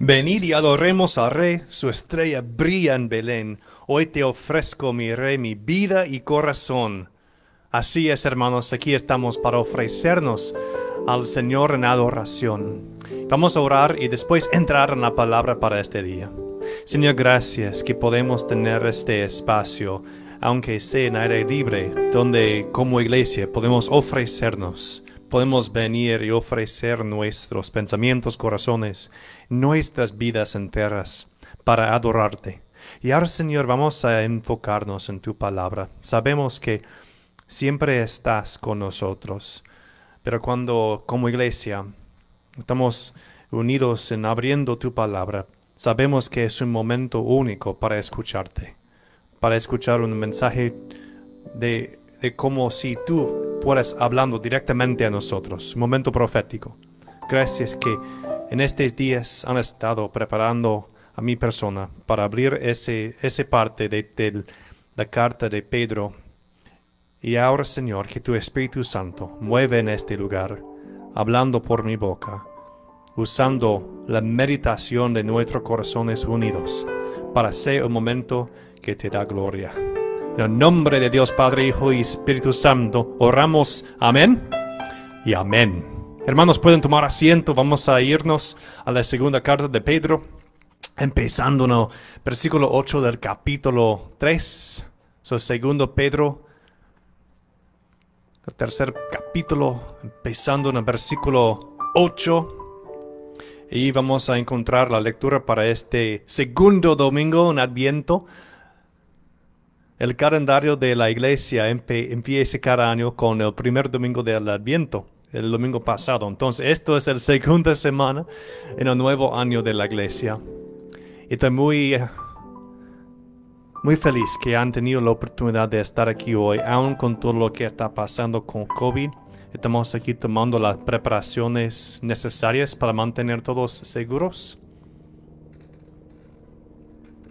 Venid y adoremos al Rey, su estrella brilla en Belén. Hoy te ofrezco, mi Rey, mi vida y corazón. Así es, hermanos, aquí estamos para ofrecernos al Señor en adoración. Vamos a orar y después entrar en la palabra para este día. Señor, gracias que podemos tener este espacio, aunque sea en aire libre, donde como iglesia podemos ofrecernos podemos venir y ofrecer nuestros pensamientos, corazones, nuestras vidas enteras para adorarte. Y ahora, Señor, vamos a enfocarnos en tu palabra. Sabemos que siempre estás con nosotros, pero cuando como iglesia estamos unidos en abriendo tu palabra, sabemos que es un momento único para escucharte, para escuchar un mensaje de, de como si tú fueras hablando directamente a nosotros. Momento profético. Gracias que en estos días han estado preparando a mi persona para abrir ese, ese parte de, de la carta de Pedro. Y ahora, Señor, que tu Espíritu Santo mueve en este lugar, hablando por mi boca, usando la meditación de nuestros corazones unidos, para ser un momento que te da gloria. En el nombre de Dios Padre, Hijo y Espíritu Santo, oramos. Amén y amén. Hermanos, pueden tomar asiento. Vamos a irnos a la segunda carta de Pedro, empezando en el versículo 8 del capítulo 3. So, segundo Pedro, el tercer capítulo, empezando en el versículo 8. Y vamos a encontrar la lectura para este segundo domingo en Adviento el calendario de la iglesia empieza cada año con el primer domingo del Adviento, el domingo pasado. Entonces, esto es la segunda semana en el nuevo año de la iglesia. Y estoy muy, muy feliz que han tenido la oportunidad de estar aquí hoy, aun con todo lo que está pasando con COVID. Estamos aquí tomando las preparaciones necesarias para mantener todos seguros.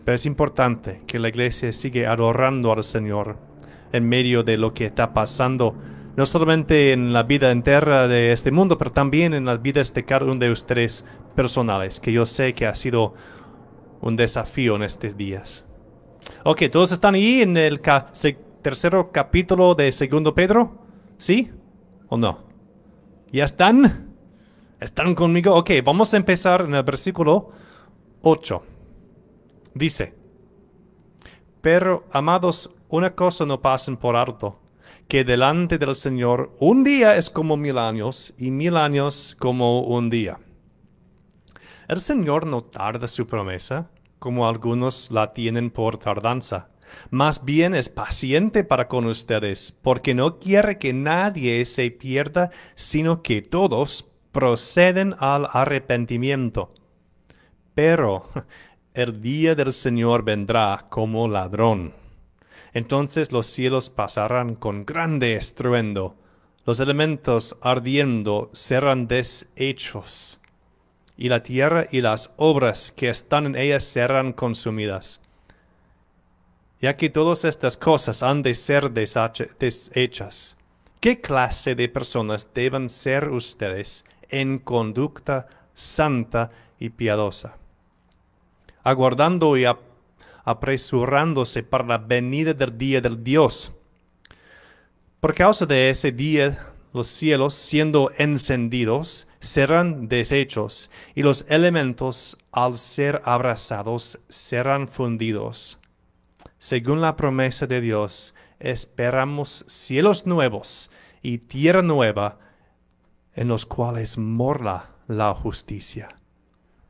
Pero es importante que la iglesia siga adorando al Señor en medio de lo que está pasando, no solamente en la vida entera de este mundo, pero también en las vidas de cada uno de ustedes personales, que yo sé que ha sido un desafío en estos días. Ok, ¿todos están ahí en el tercer capítulo de Segundo Pedro? ¿Sí o no? ¿Ya están? ¿Están conmigo? Ok, vamos a empezar en el versículo 8. Dice, pero amados, una cosa no pasen por alto, que delante del Señor un día es como mil años y mil años como un día. El Señor no tarda su promesa, como algunos la tienen por tardanza. Más bien es paciente para con ustedes, porque no quiere que nadie se pierda, sino que todos proceden al arrepentimiento. Pero el día del Señor vendrá como ladrón. Entonces los cielos pasarán con grande estruendo, los elementos ardiendo serán deshechos, y la tierra y las obras que están en ella serán consumidas. Ya que todas estas cosas han de ser deshechas, ¿qué clase de personas deben ser ustedes en conducta santa y piadosa? Aguardando y apresurándose para la venida del día del Dios. Por causa de ese día, los cielos, siendo encendidos, serán deshechos, y los elementos, al ser abrazados, serán fundidos. Según la promesa de Dios, esperamos cielos nuevos y tierra nueva, en los cuales morla la justicia.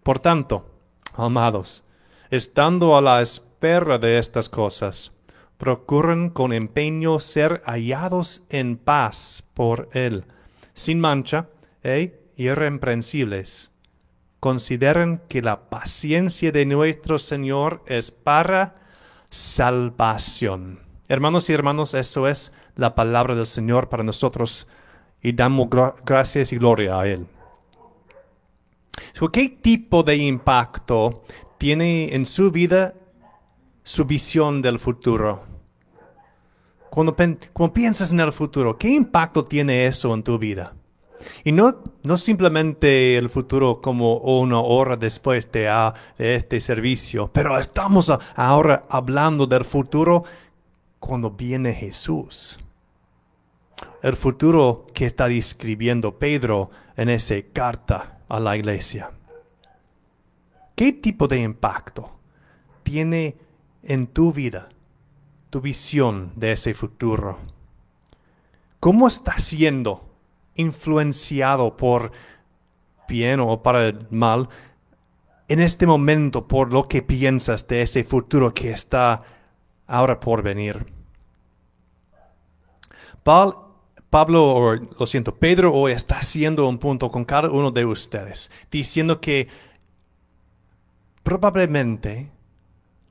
Por tanto, amados, estando a la espera de estas cosas, procuren con empeño ser hallados en paz por Él, sin mancha e irreprensibles. Consideren que la paciencia de nuestro Señor es para salvación. Hermanos y hermanos, eso es la palabra del Señor para nosotros y damos gracias y gloria a Él. ¿Qué tipo de impacto tiene en su vida su visión del futuro. Cuando, piensas en el futuro, ¿qué impacto tiene eso en tu vida? Y no, no simplemente el futuro como una hora después de, ah, de este servicio, pero estamos ahora hablando del futuro cuando viene Jesús. El futuro que está describiendo Pedro en esa carta a la iglesia. ¿Qué tipo de impacto tiene en tu vida tu visión de ese futuro? ¿Cómo está siendo influenciado por bien o para mal en este momento por lo que piensas de ese futuro que está ahora por venir? Pablo, o lo siento, Pedro hoy está haciendo un punto con cada uno de ustedes, diciendo que probablemente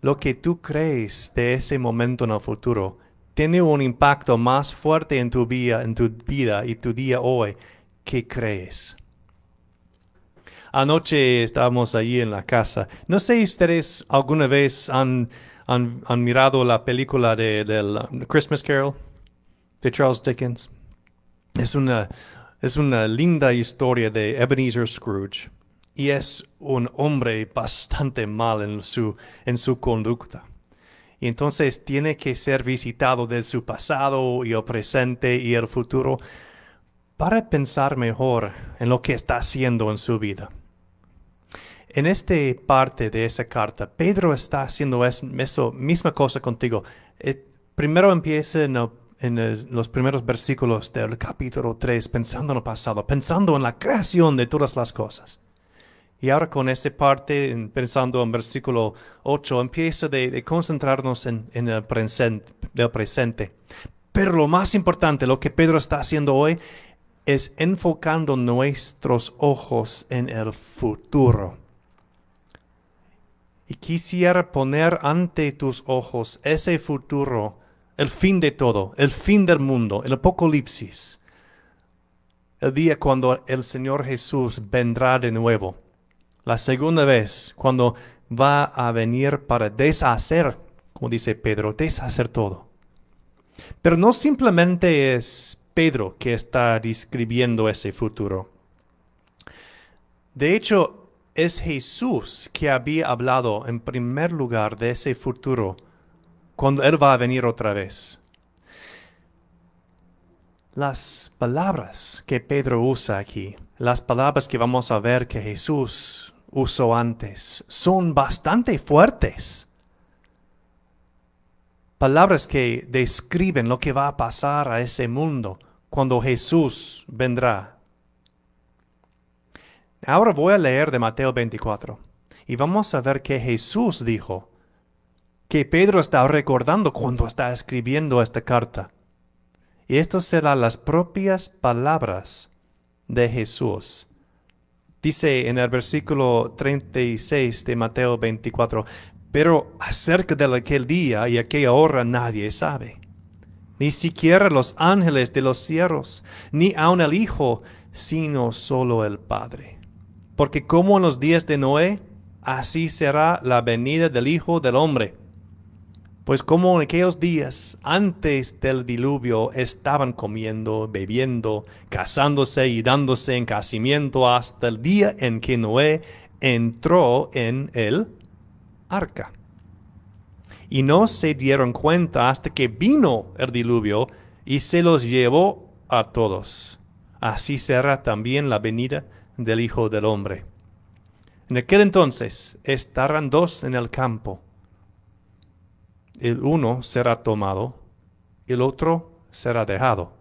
lo que tú crees de ese momento en el futuro tiene un impacto más fuerte en tu vida, en tu vida y tu día hoy que crees. Anoche estábamos allí en la casa. No sé si ustedes alguna vez han, mirado la película de, del Christmas Carol de Charles Dickens. Es una, es una linda historia de Ebenezer Scrooge y es un hombre bastante mal en su, en su conducta. Y entonces tiene que ser visitado de su pasado y el presente y el futuro para pensar mejor en lo que está haciendo en su vida. En esta parte de esa carta, Pedro está haciendo eso, misma cosa contigo. Eh, primero empieza en los primeros versículos del capítulo 3, pensando en el pasado, pensando en la creación de todas las cosas. Y ahora con esta parte, pensando en versículo 8, empieza de, concentrarnos en, el presente, presente. Pero lo más importante, lo que Pedro está haciendo hoy, es enfocando nuestros ojos en el futuro. Y quisiera poner ante tus ojos ese futuro, el fin de todo, el fin del mundo, el apocalipsis. El día cuando el Señor Jesús vendrá de nuevo la segunda vez, cuando va a venir para deshacer, como dice Pedro, deshacer todo. Pero no simplemente es Pedro que está describiendo ese futuro. De hecho, es Jesús que había hablado en primer lugar de ese futuro cuando Él va a venir otra vez. Las palabras que Pedro usa aquí, las palabras que vamos a ver que Jesús usó antes son bastante fuertes. Palabras que describen lo que va a pasar a ese mundo cuando Jesús vendrá. Ahora voy a leer de Mateo 24 y vamos a ver que Jesús dijo que Pedro está recordando cuando está escribiendo esta carta. Y esto serán las propias palabras de Jesús Dice en el versículo 36 de Mateo 24, pero acerca de aquel día y aquella hora nadie sabe, ni siquiera los ángeles de los cielos, ni aun el Hijo, sino solo el Padre. Porque como en los días de Noé, así será la venida del Hijo del Hombre. Pues como en aquellos días antes del diluvio estaban comiendo, bebiendo, casándose y dándose en casamiento hasta el día en que Noé entró en el arca. Y no se dieron cuenta hasta que vino el diluvio y se los llevó a todos. Así será también la venida del Hijo del Hombre. En aquel entonces estarán dos en el campo el uno será tomado, el otro será dejado.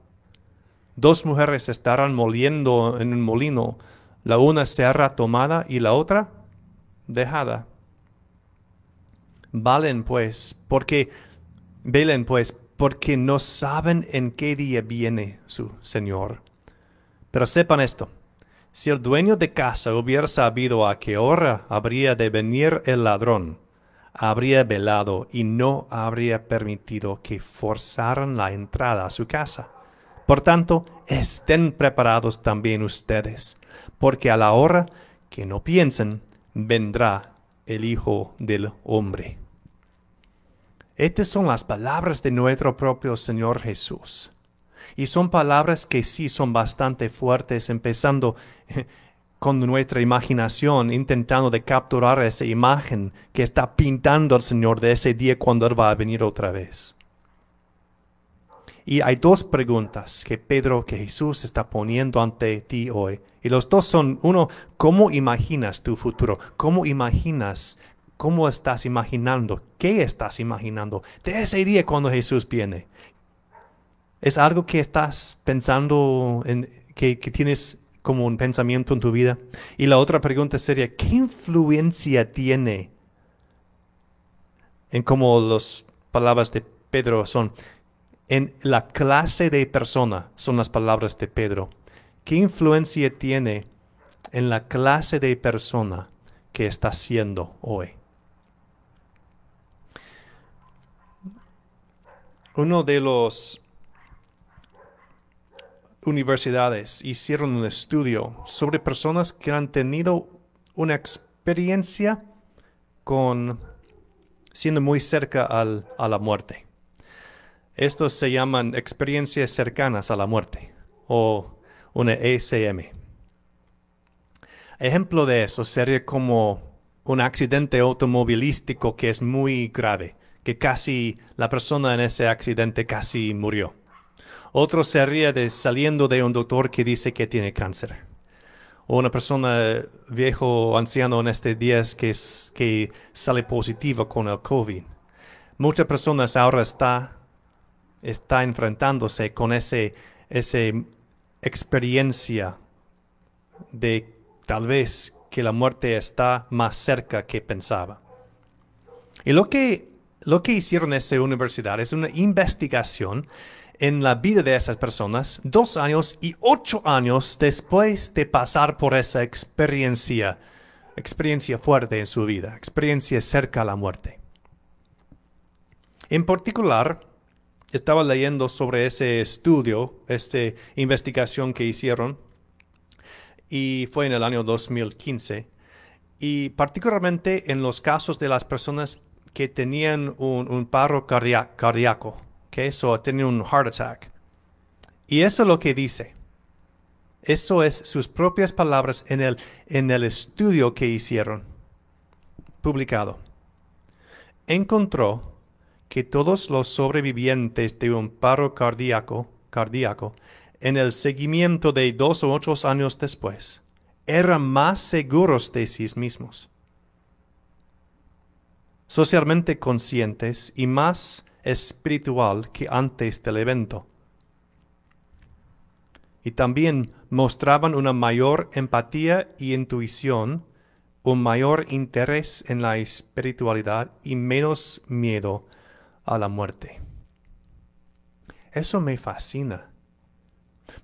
Dos mujeres estarán moliendo en un molino, la una será tomada y la otra dejada. Valen pues, porque, velen pues, porque no saben en qué día viene su Señor. Pero sepan esto, si el dueño de casa hubiera sabido a qué hora habría de venir el ladrón, habría velado y no habría permitido que forzaran la entrada a su casa. Por tanto, estén preparados también ustedes, porque a la hora que no piensen, vendrá el Hijo del Hombre. Estas son las palabras de nuestro propio Señor Jesús. Y son palabras que sí son bastante fuertes, empezando con nuestra imaginación, intentando de capturar esa imagen que está pintando el Señor de ese día cuando Él va a venir otra vez. Y hay dos preguntas que Pedro, que Jesús está poniendo ante ti hoy. Y los dos son, uno, ¿cómo imaginas tu futuro? ¿Cómo imaginas? ¿Cómo estás imaginando? ¿Qué estás imaginando de ese día cuando Jesús viene? ¿Es algo que estás pensando, en, que, que tienes como un pensamiento en tu vida? Y la otra pregunta sería, ¿qué influencia tiene en cómo las palabras de Pedro son? En la clase de persona son las palabras de Pedro. ¿Qué influencia tiene en la clase de persona que está siendo hoy? Uno de los universidades hicieron un estudio sobre personas que han tenido una experiencia con siendo muy cerca a la muerte. Estos se llaman experiencias cercanas a la muerte o una ECM. Ejemplo de eso sería como un accidente automovilístico que es muy grave, que casi la persona en ese accidente casi murió. Otro sería de saliendo de un doctor que dice que tiene cáncer. O una persona viejo anciano en este día que, que sale positivo con el COVID. Muchas personas ahora están está enfrentándose con ese, esa experiencia de tal vez que la muerte está más cerca que pensaba. Y lo que, lo que hicieron en esa universidad es una investigación en la vida de esas personas dos años y ocho años después de pasar por esa experiencia, experiencia fuerte en su vida, experiencia cerca a la muerte. En particular, estaba leyendo sobre ese estudio, esta investigación que hicieron, y fue en el año 2015, y particularmente en los casos de las personas que tenían un, paro cardíaco, que eso tenían un heart attack. Y eso es lo que dice. Eso es sus propias palabras en el, en el estudio que hicieron, publicado. Encontró que todos los sobrevivientes de un paro cardíaco, cardíaco en el seguimiento de dos o ocho años después eran más seguros de sí mismos, socialmente conscientes y más espiritual que antes del evento. Y también mostraban una mayor empatía y intuición, un mayor interés en la espiritualidad y menos miedo a la muerte. Eso me fascina.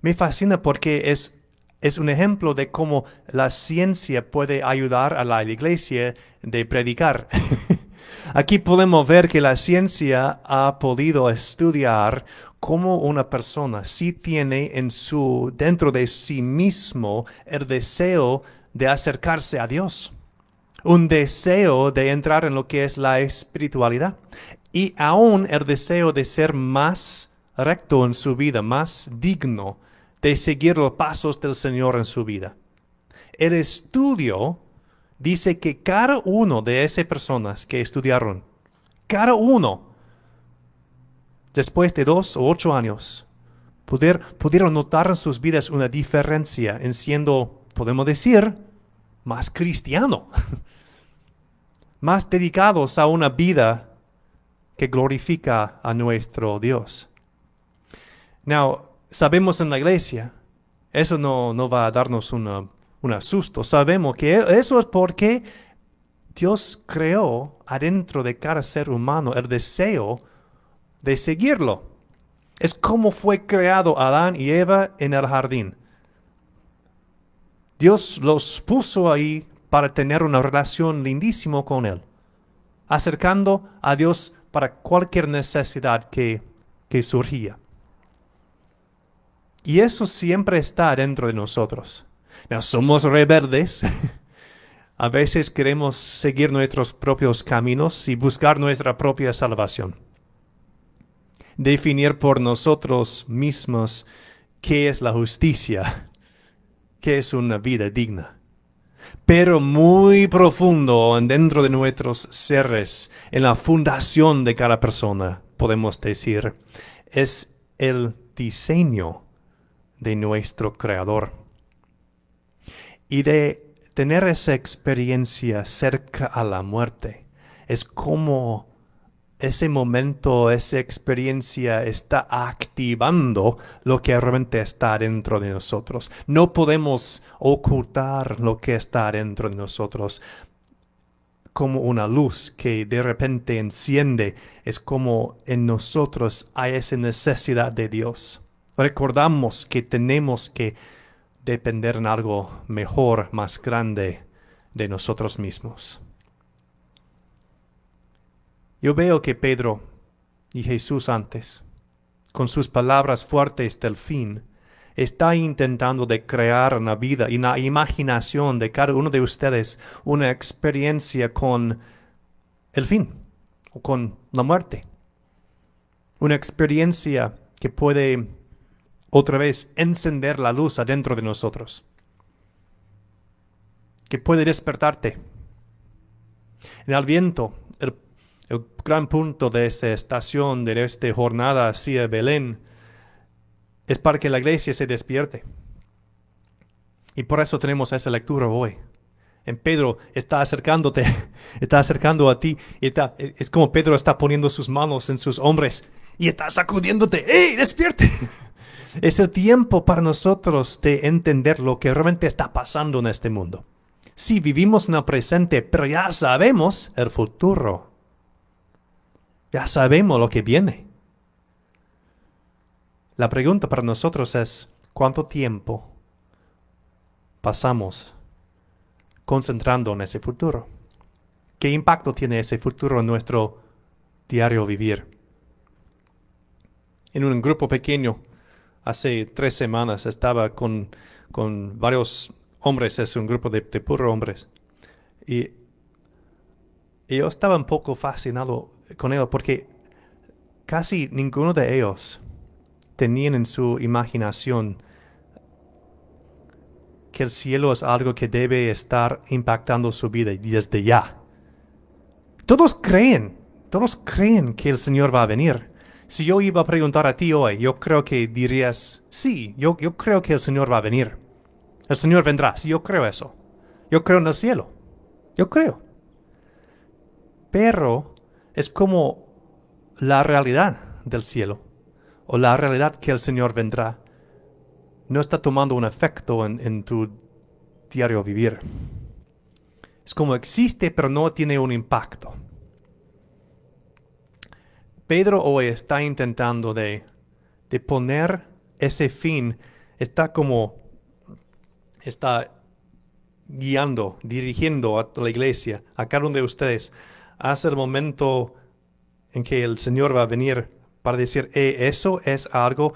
Me fascina porque es, es un ejemplo de cómo la ciencia puede ayudar a la iglesia de predicar. Aquí podemos ver que la ciencia ha podido estudiar cómo una persona sí tiene en su dentro de sí mismo el deseo de acercarse a Dios, un deseo de entrar en lo que es la espiritualidad y aún el deseo de ser más recto en su vida, más digno de seguir los pasos del Señor en su vida. El estudio dice que cada uno de esas personas que estudiaron, cada uno, después de dos o ocho años, pudieron notar en sus vidas una diferencia en siendo, podemos decir, más cristiano, más dedicados a una vida que glorifica a nuestro Dios. Now, sabemos en la iglesia, eso no, no va a darnos un asusto. Sabemos que eso es porque Dios creó adentro de cada ser humano el deseo de seguirlo. Es como fue creado Adán y Eva en el jardín. Dios los puso ahí para tener una relación lindísima con Él, acercando a Dios para cualquier necesidad que, que surgía. Y eso siempre está dentro de nosotros. No somos rebeldes. A veces queremos seguir nuestros propios caminos y buscar nuestra propia salvación. definir por nosotros mismos qué es la justicia, qué es una vida digna. Pero muy profundo dentro de nuestros seres, en la fundación de cada persona, podemos decir, es el diseño de nuestro Creador. Y de tener esa experiencia cerca a la muerte, es como ese momento, esa experiencia está activando lo que realmente está dentro de nosotros. No podemos ocultar lo que está dentro de nosotros como una luz que de repente enciende. Es como en nosotros hay esa necesidad de Dios. Recordamos que tenemos que depender en algo mejor, más grande de nosotros mismos. Yo veo que Pedro y Jesús antes, con sus palabras fuertes del fin, está intentando de crear una vida y una imaginación de cada uno de ustedes una experiencia con el fin o con la muerte. Una experiencia que puede otra vez encender la luz adentro de nosotros. Que puede despertarte. En el viento, el gran punto de esta estación, de esta jornada hacia Belén, es para que la iglesia se despierte. Y por eso tenemos esa lectura hoy. En Pedro está acercándote, está acercando a ti. Está, es como Pedro está poniendo sus manos en sus hombres y está sacudiéndote. ¡Ey, despierte! Es el tiempo para nosotros de entender lo que realmente está pasando en este mundo. Sí, vivimos en el presente, pero ya sabemos el futuro. Ya sabemos lo que viene. La pregunta para nosotros es, ¿cuánto tiempo pasamos concentrando en ese futuro? ¿Qué impacto tiene ese futuro en nuestro diario vivir? En un grupo pequeño, hace tres semanas, estaba con, varios hombres, es un grupo de, de puros hombres. Y, y yo estaba un poco fascinado con ellos porque casi ninguno de ellos tenían en su imaginación que el cielo es algo que debe estar impactando su vida desde ya. Todos creen, todos creen que el Señor va a venir. Si yo iba a preguntar a ti hoy, yo creo que dirías, sí, yo, yo creo que el Señor va a venir. El Señor vendrá, sí, yo creo eso. Yo creo en el cielo. Yo creo. Pero es como la realidad del cielo o la realidad que el Señor vendrá. No está tomando un efecto en, tu diario vivir. Es como existe pero no tiene un impacto. Pedro hoy está intentando de, de poner ese fin, está como, está guiando, dirigiendo a la iglesia, a cada uno de ustedes, hasta el momento en que el Señor va a venir para decir, eh, eso es algo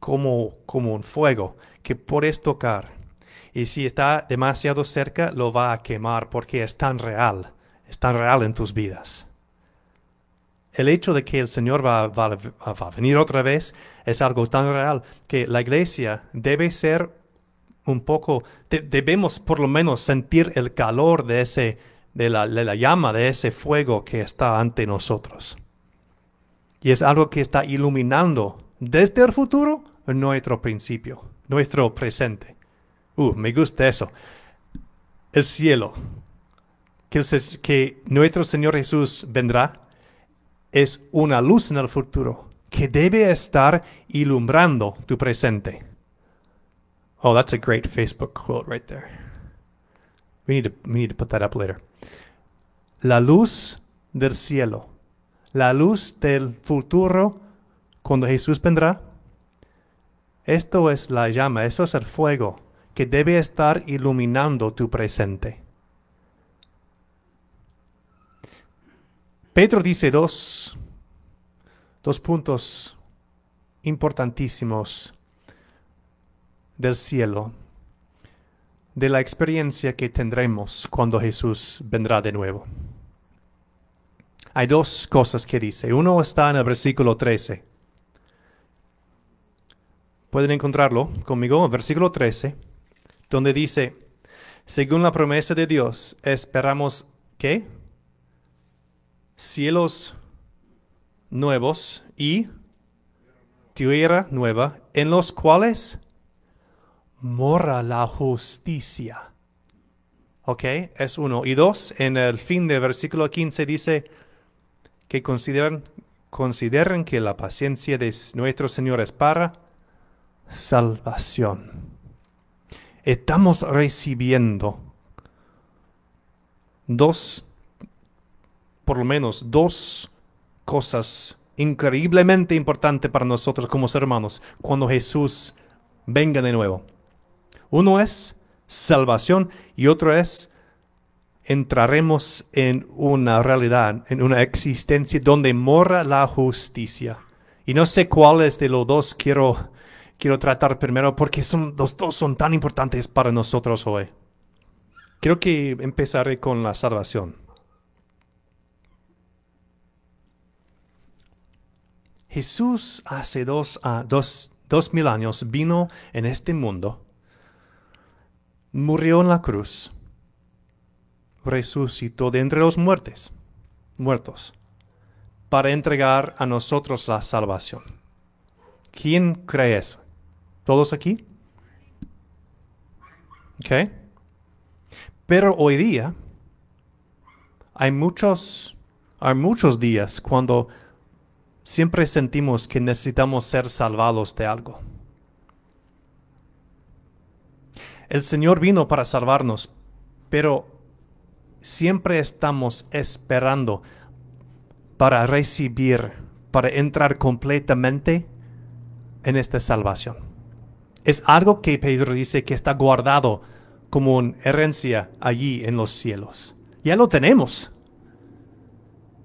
como, como un fuego que puedes tocar. Y si está demasiado cerca, lo va a quemar porque es tan real, es tan real en tus vidas. El hecho de que el Señor va, a venir otra vez es algo tan real que la iglesia debe ser un poco, debemos por lo menos sentir el calor de ese de la, llama, de ese fuego que está ante nosotros. Y es algo que está iluminando desde el futuro nuestro principio, nuestro presente. Uh, me gusta eso. El cielo, que, que nuestro Señor Jesús vendrá, es una luz en el futuro que debe estar ilumbrando tu presente. Oh, that's a great Facebook quote right there. We need to, we need to put that up later la luz del cielo, la luz del futuro cuando Jesús vendrá. Esto es la llama, eso es el fuego que debe estar iluminando tu presente. Pedro dice dos, dos puntos importantísimos del cielo, de la experiencia que tendremos cuando Jesús vendrá de nuevo hay dos cosas que dice. Uno está en el versículo 13. pueden encontrarlo conmigo, versículo 13, donde dice, según la promesa de Dios, esperamos ¿qué? Cielos nuevos y tierra nueva, en los cuales mora la justicia. ¿Ok? Es uno. Y dos, en el fin del versículo 15 dice que consideran, consideren que la paciencia de nuestro Señor es para salvación. Estamos recibiendo dos, por lo menos dos cosas increíblemente importantes para nosotros como hermanos cuando Jesús venga de nuevo. Uno es salvación y otro es entraremos en una realidad, en una existencia donde mora la justicia. Y no sé cuáles de los dos quiero, quiero tratar primero porque son, los dos son tan importantes para nosotros hoy. Creo que empezaré con la salvación. Jesús hace dos, uh, dos, dos mil años vino en este mundo murió en la cruz, resucitó de entre los muertos, muertos, para entregar a nosotros la salvación. ¿Quién cree eso? ¿Todos aquí? ¿Ok? Pero hoy día hay muchos, hay muchos días cuando siempre sentimos que necesitamos ser salvados de algo. El Señor vino para salvarnos, pero siempre estamos esperando para recibir, para entrar completamente en esta salvación. Es algo que Pedro dice que está guardado como una herencia allí en los cielos. Ya lo tenemos.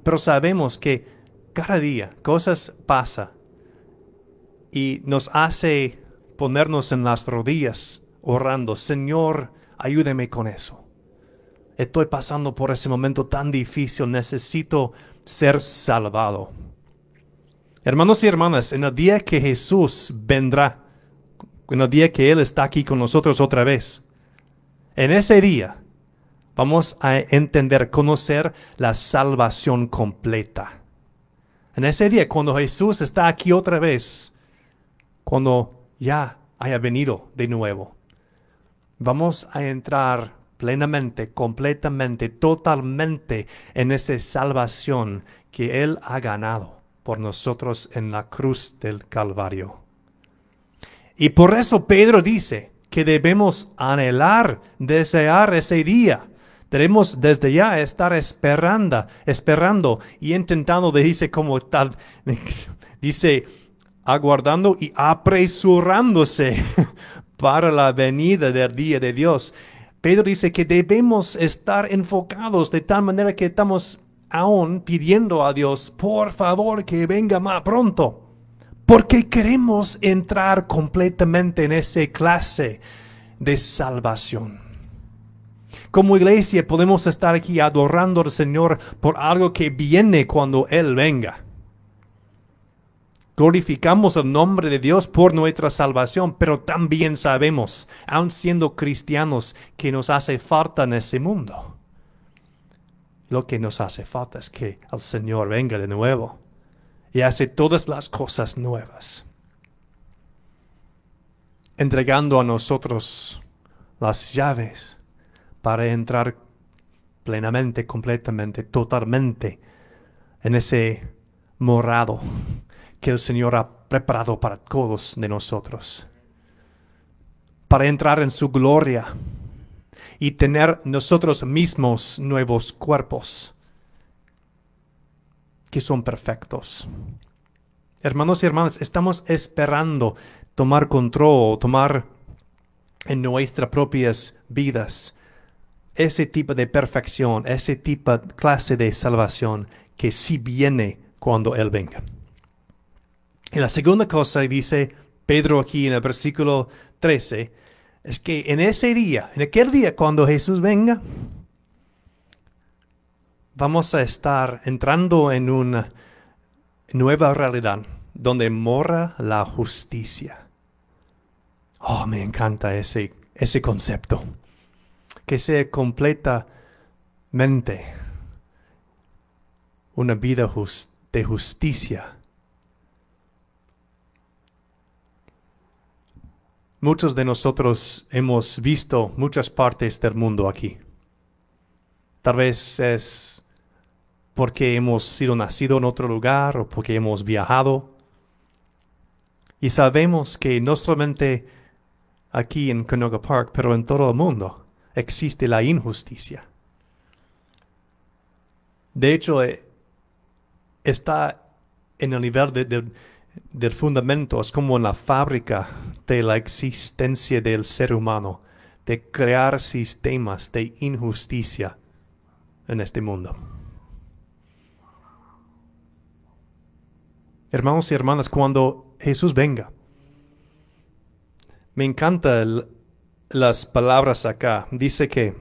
Pero sabemos que cada día cosas pasan y nos hace ponernos en las rodillas orando, Señor, ayúdeme con eso. Estoy pasando por ese momento tan difícil, necesito ser salvado. Hermanos y hermanas, en el día que Jesús vendrá, en el día que Él está aquí con nosotros otra vez, en ese día vamos a entender, conocer la salvación completa. En ese día, cuando Jesús está aquí otra vez, cuando ya haya venido de nuevo, vamos a entrar plenamente, completamente, totalmente en esa salvación que Él ha ganado por nosotros en la cruz del Calvario. Y por eso Pedro dice que debemos anhelar, desear ese día. Debemos desde ya estar esperando, esperando y intentando, dice como tal, dice, aguardando y apresurándose para la venida del día de Dios. Pedro dice que debemos estar enfocados de tal manera que estamos aún pidiendo a Dios, por favor, que venga más pronto. Porque queremos entrar completamente en esa clase de salvación. Como iglesia podemos estar aquí adorando al Señor por algo que viene cuando Él venga. Glorificamos el nombre de Dios por nuestra salvación, pero también sabemos, aun siendo cristianos, que nos hace falta en ese mundo. Lo que nos hace falta es que el Señor venga de nuevo y hace todas las cosas nuevas, entregando a nosotros las llaves para entrar plenamente, completamente, totalmente en ese morado que el Señor ha preparado para todos de nosotros. Para entrar en su gloria y tener nosotros mismos nuevos cuerpos que son perfectos. Hermanos y hermanas, estamos esperando tomar control, tomar en nuestras propias vidas ese tipo de perfección, ese tipo de clase de salvación que sí viene cuando Él venga. Y la segunda cosa, dice Pedro aquí en el versículo 13, es que en ese día, en aquel día cuando Jesús venga, vamos a estar entrando en una nueva realidad donde mora la justicia. Oh, me encanta ese, ese concepto. Que sea completamente una vida de justicia. Muchos de nosotros hemos visto muchas partes del mundo aquí. Tal vez es porque hemos sido nacido en otro lugar o porque hemos viajado. Y sabemos que no solamente aquí en Canoga Park, pero en todo el mundo existe la injusticia. De hecho, eh, está en el nivel del fundamento, es como en la fábrica de la existencia del ser humano, de crear sistemas de injusticia en este mundo. Hermanos y hermanas, cuando Jesús venga, me encantan las palabras acá. Dice que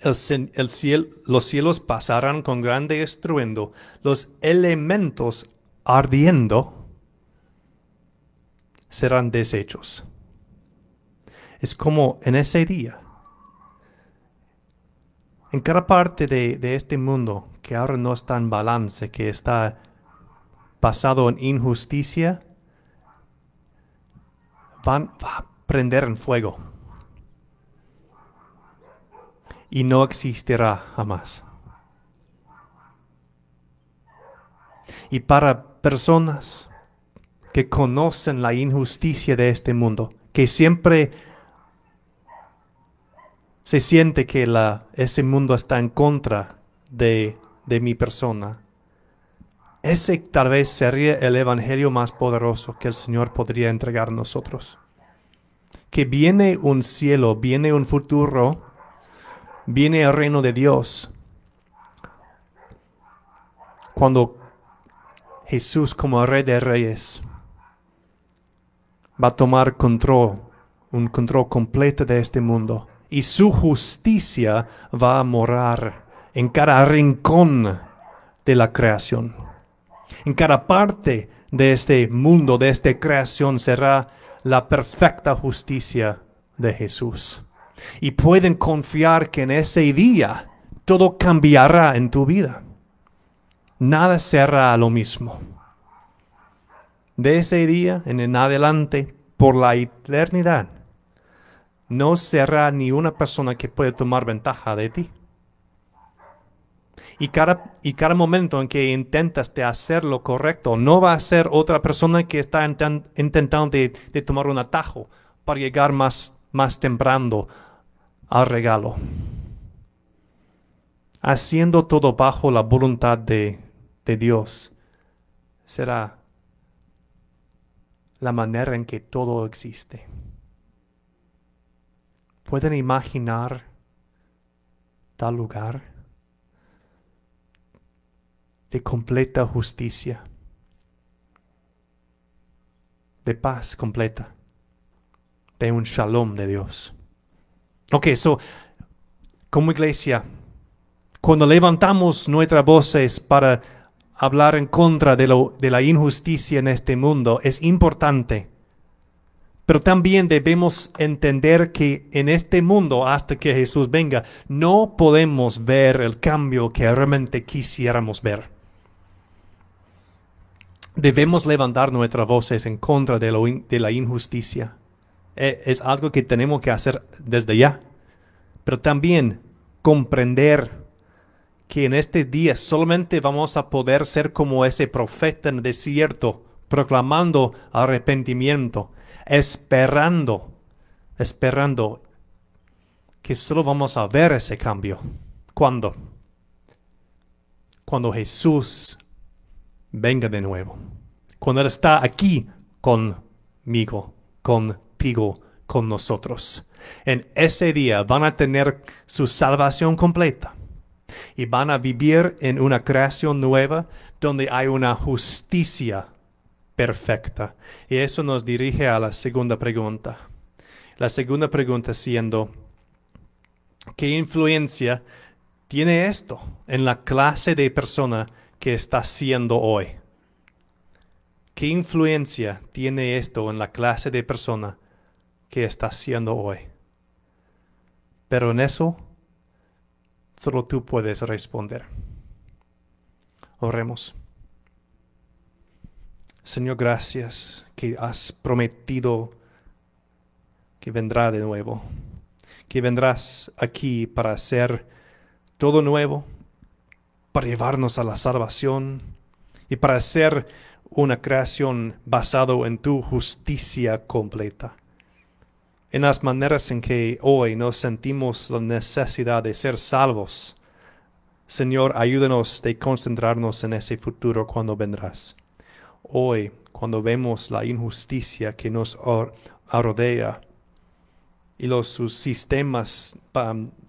el, cielo, los cielos pasarán con grande estruendo, los elementos ardiendo serán deshechos. Es como en ese día, en cada parte de, de este mundo que ahora no está en balance, que está basado en injusticia, van a prender en fuego y no existirá jamás. Y para personas que conocen la injusticia de este mundo, que siempre se siente que ese mundo está en contra de, de mi persona, ese tal vez sería el evangelio más poderoso que el Señor podría entregar a nosotros. Que viene un cielo, viene un futuro, viene el reino de Dios. Cuando Jesús como rey de reyes va a tomar control, un control completo de este mundo. Y su justicia va a morar en cada rincón de la creación. En cada parte de este mundo, de esta creación, será la perfecta justicia de Jesús. Y pueden confiar que en ese día todo cambiará en tu vida. Nada será lo mismo. De ese día en adelante, por la eternidad, no será ni una persona que pueda tomar ventaja de ti. Y cada, y cada momento en que intentas de hacer lo correcto, no va a ser otra persona que está intentando de, tomar un atajo para llegar más, más temprano al regalo. Haciendo todo bajo la voluntad de, de Dios será la manera en que todo existe. ¿Pueden imaginar tal lugar? de completa justicia, de paz completa, de un shalom de Dios. Ok, so, como iglesia, cuando levantamos nuestras voces para hablar en contra de, la injusticia en este mundo, es importante. Pero también debemos entender que en este mundo, hasta que Jesús venga, no podemos ver el cambio que realmente quisiéramos ver debemos levantar nuestras voces en contra de, la injusticia. E, es algo que tenemos que hacer desde ya. Pero también comprender que en este día solamente vamos a poder ser como ese profeta en el desierto, proclamando arrepentimiento, esperando, esperando que solo vamos a ver ese cambio. ¿Cuándo? Cuando Jesús venga de nuevo. Cuando Él está aquí conmigo, contigo, con nosotros. En ese día van a tener su salvación completa y van a vivir en una creación nueva donde hay una justicia perfecta. Y eso nos dirige a la segunda pregunta. La segunda pregunta siendo, ¿qué influencia tiene esto en la clase de persona que está siendo hoy. ¿Qué influencia tiene esto en la clase de persona que está haciendo hoy. Pero en eso solo tú puedes responder. Oremos. Señor, gracias que has prometido que vendrá de nuevo, que vendrás aquí para hacer todo nuevo, para llevarnos a la salvación y para hacer una creación basado en tu justicia completa. En las maneras en que hoy nos sentimos la necesidad de ser salvos, Señor, ayúdanos de concentrarnos en ese futuro cuando vendrás. Hoy, cuando vemos la injusticia que nos rodea y los sus sistemas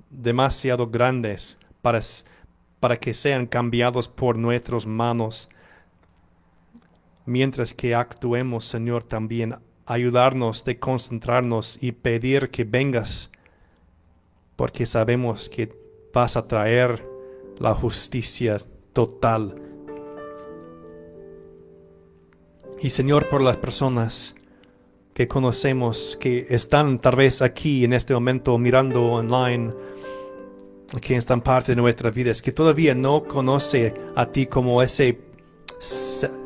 demasiado grandes para, para que sean cambiados por nuestras manos, mientras que actuemos, Señor, también ayudarnos de concentrarnos y pedir que vengas, porque sabemos que vas a traer la justicia total. Y Señor, por las personas que conocemos, que están tal vez aquí en este momento mirando online, que están parte de nuestra vida, es que todavía no conoce a ti como ese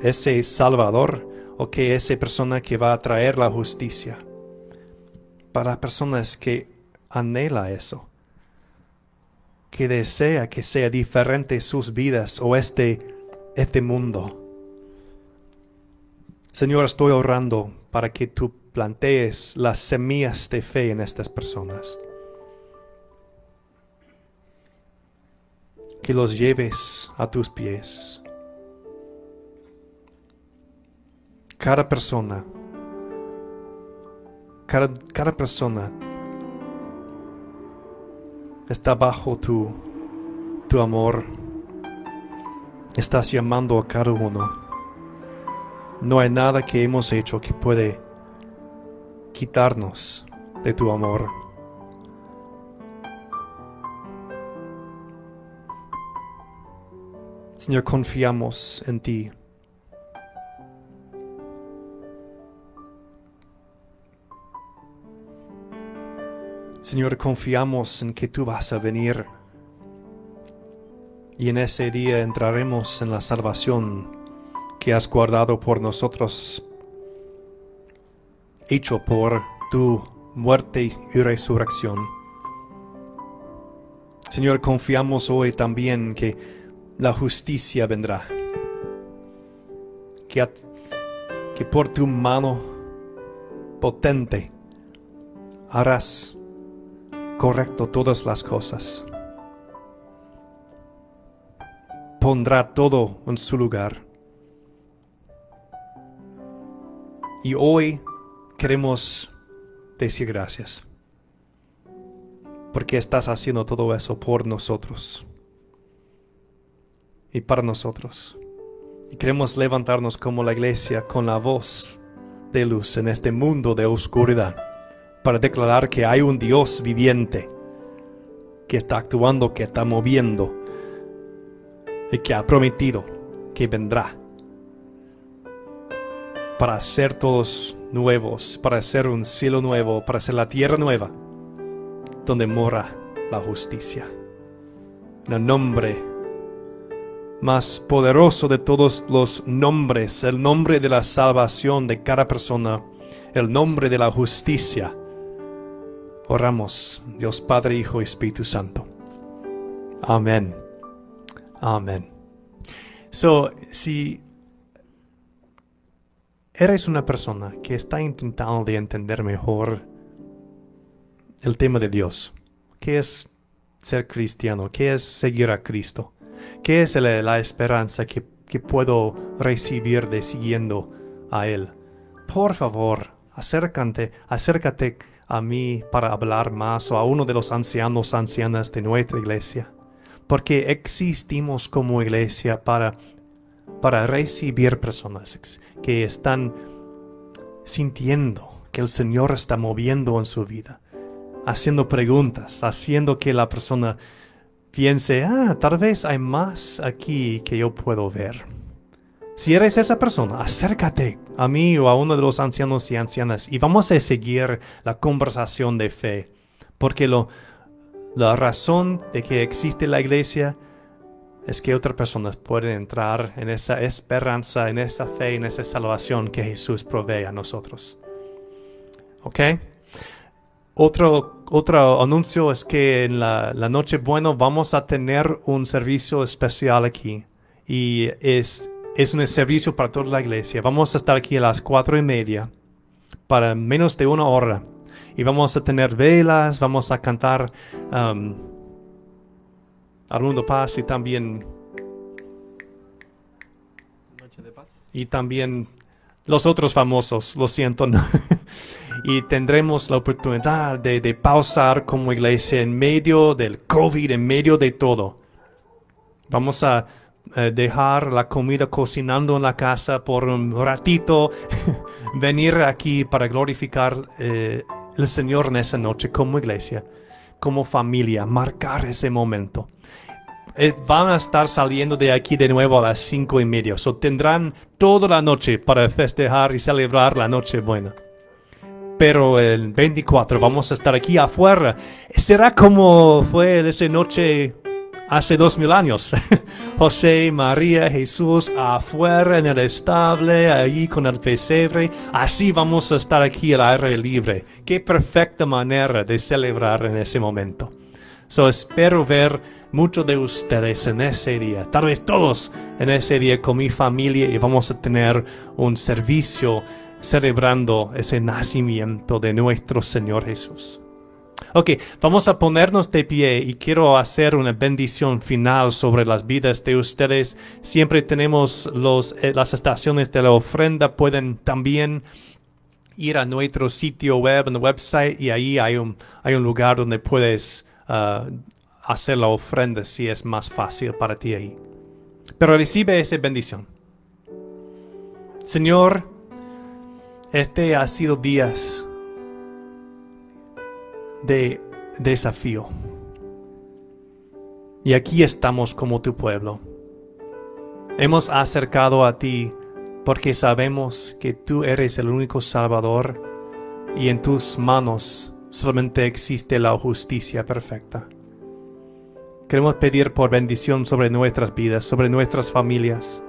ese Salvador o que esa persona que va a traer la justicia. Para personas que anhela eso, que desea que sea diferente sus vidas o este, este mundo. Señor, estoy orando para que tú plantees las semillas de fe en estas personas. Que los lleves a tus pies cada persona, cada, persona está bajo tu, tu amor. Estás llamando a cada uno. No hay nada que hemos hecho que puede quitarnos de tu amor. Señor, confiamos en ti. Señor, confiamos en que tú vas a venir y en ese día entraremos en la salvación que has guardado por nosotros, hecho por tu muerte y resurrección. Señor, confiamos hoy también que la justicia vendrá, que, que por tu mano potente harás correcto todas las cosas. Pondrá todo en su lugar. Y hoy queremos decir gracias. Porque estás haciendo todo eso por nosotros. Y para nosotros. Y queremos levantarnos como la iglesia con la voz de luz en este mundo de oscuridad para declarar que hay un Dios viviente que está actuando, que está moviendo y que ha prometido que vendrá para hacer todos nuevos, para hacer un cielo nuevo, para hacer la tierra nueva, donde mora la justicia. El nombre más poderoso de todos los nombres, el nombre de la salvación de cada persona, el nombre de la justicia Oramos, Dios Padre, Hijo y Espíritu Santo. Amén. Amén. So, si eres una persona que está intentando de entender mejor el tema de Dios, qué es ser cristiano, qué es seguir a Cristo, qué es la, esperanza que, que puedo recibir de siguiendo a Él, por favor, acércate, acércate a mí para hablar más o a uno de los ancianos, ancianas de nuestra iglesia. Porque existimos como iglesia para, para recibir personas que están sintiendo que el Señor está moviendo en su vida, haciendo preguntas, haciendo que la persona piense, ah, tal vez hay más aquí que yo puedo ver. Si eres esa persona, acércate a mí o a uno de los ancianos y ancianas y vamos a seguir la conversación de fe. Porque lo, la razón de que existe la iglesia es que otras personas pueden entrar en esa esperanza, en esa fe, en esa salvación que Jesús provee a nosotros. ¿Ok? Otro, otro anuncio es que en la, la noche bueno vamos a tener un servicio especial aquí. Y es, es un servicio para toda la iglesia. Vamos a estar aquí a las cuatro y media para menos de una hora. Y vamos a tener velas, vamos a cantar um, Mundo Paz y también... Noche de paz. Y también los otros famosos, lo siento. ¿no? y tendremos la oportunidad de, de, pausar como iglesia en medio del COVID, en medio de todo. Vamos a eh, dejar la comida cocinando en la casa por un ratito, venir aquí para glorificar eh, el Señor en esa noche como iglesia, como familia, marcar ese momento. Eh, van a estar saliendo de aquí de nuevo a las cinco y media. So tendrán toda la noche para festejar y celebrar la noche buena. Pero el 24 vamos a estar aquí afuera. Será como fue esa noche hace dos mil años. José, María, Jesús afuera en el estable, allí con el pesebre. Así vamos a estar aquí al aire libre. Qué perfecta manera de celebrar en ese momento. So espero ver muchos de ustedes en ese día, tal vez todos en ese día con mi familia y vamos a tener un servicio celebrando ese nacimiento de nuestro Señor Jesús. Ok, vamos a ponernos de pie y quiero hacer una bendición final sobre las vidas de ustedes. Siempre tenemos los, eh, las estaciones de la ofrenda, pueden también ir a nuestro sitio web, en el website, y ahí hay un, hay un lugar donde puedes uh, hacer la ofrenda si es más fácil para ti ahí. Pero recibe esa bendición. Señor, este ha sido días de desafío. Y aquí estamos como tu pueblo. Hemos acercado a ti porque sabemos que tú eres el único Salvador y en tus manos solamente existe la justicia perfecta. Queremos pedir por bendición sobre nuestras vidas, sobre nuestras familias,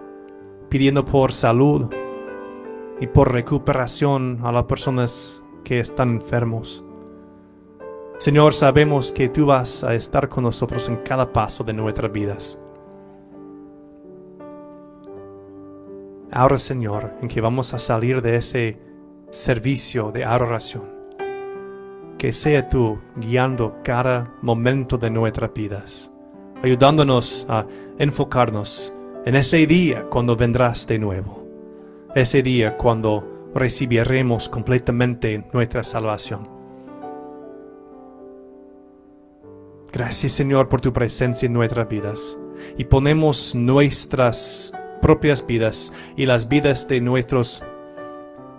pidiendo por salud y por recuperación a las personas que están enfermos. Señor, sabemos que tú vas a estar con nosotros en cada paso de nuestras vidas. Ahora, Señor, en que vamos a salir de ese servicio de adoración, que sea tú guiando cada momento de nuestras vidas, ayudándonos a enfocarnos en ese día cuando vendrás de nuevo, ese día cuando recibiremos completamente nuestra salvación. Gracias Señor por tu presencia en nuestras vidas. Y ponemos nuestras propias vidas y las vidas de nuestros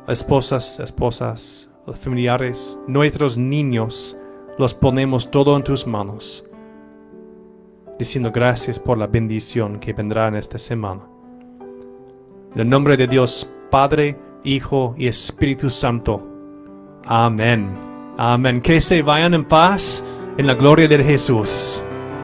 esposas, esposas, familiares, nuestros niños, los ponemos todo en tus manos. Diciendo gracias por la bendición que vendrá en esta semana. En el nombre de Dios, Padre, Hijo y Espíritu Santo. Amén. Amén. Que se vayan en paz en la gloria de Jesús.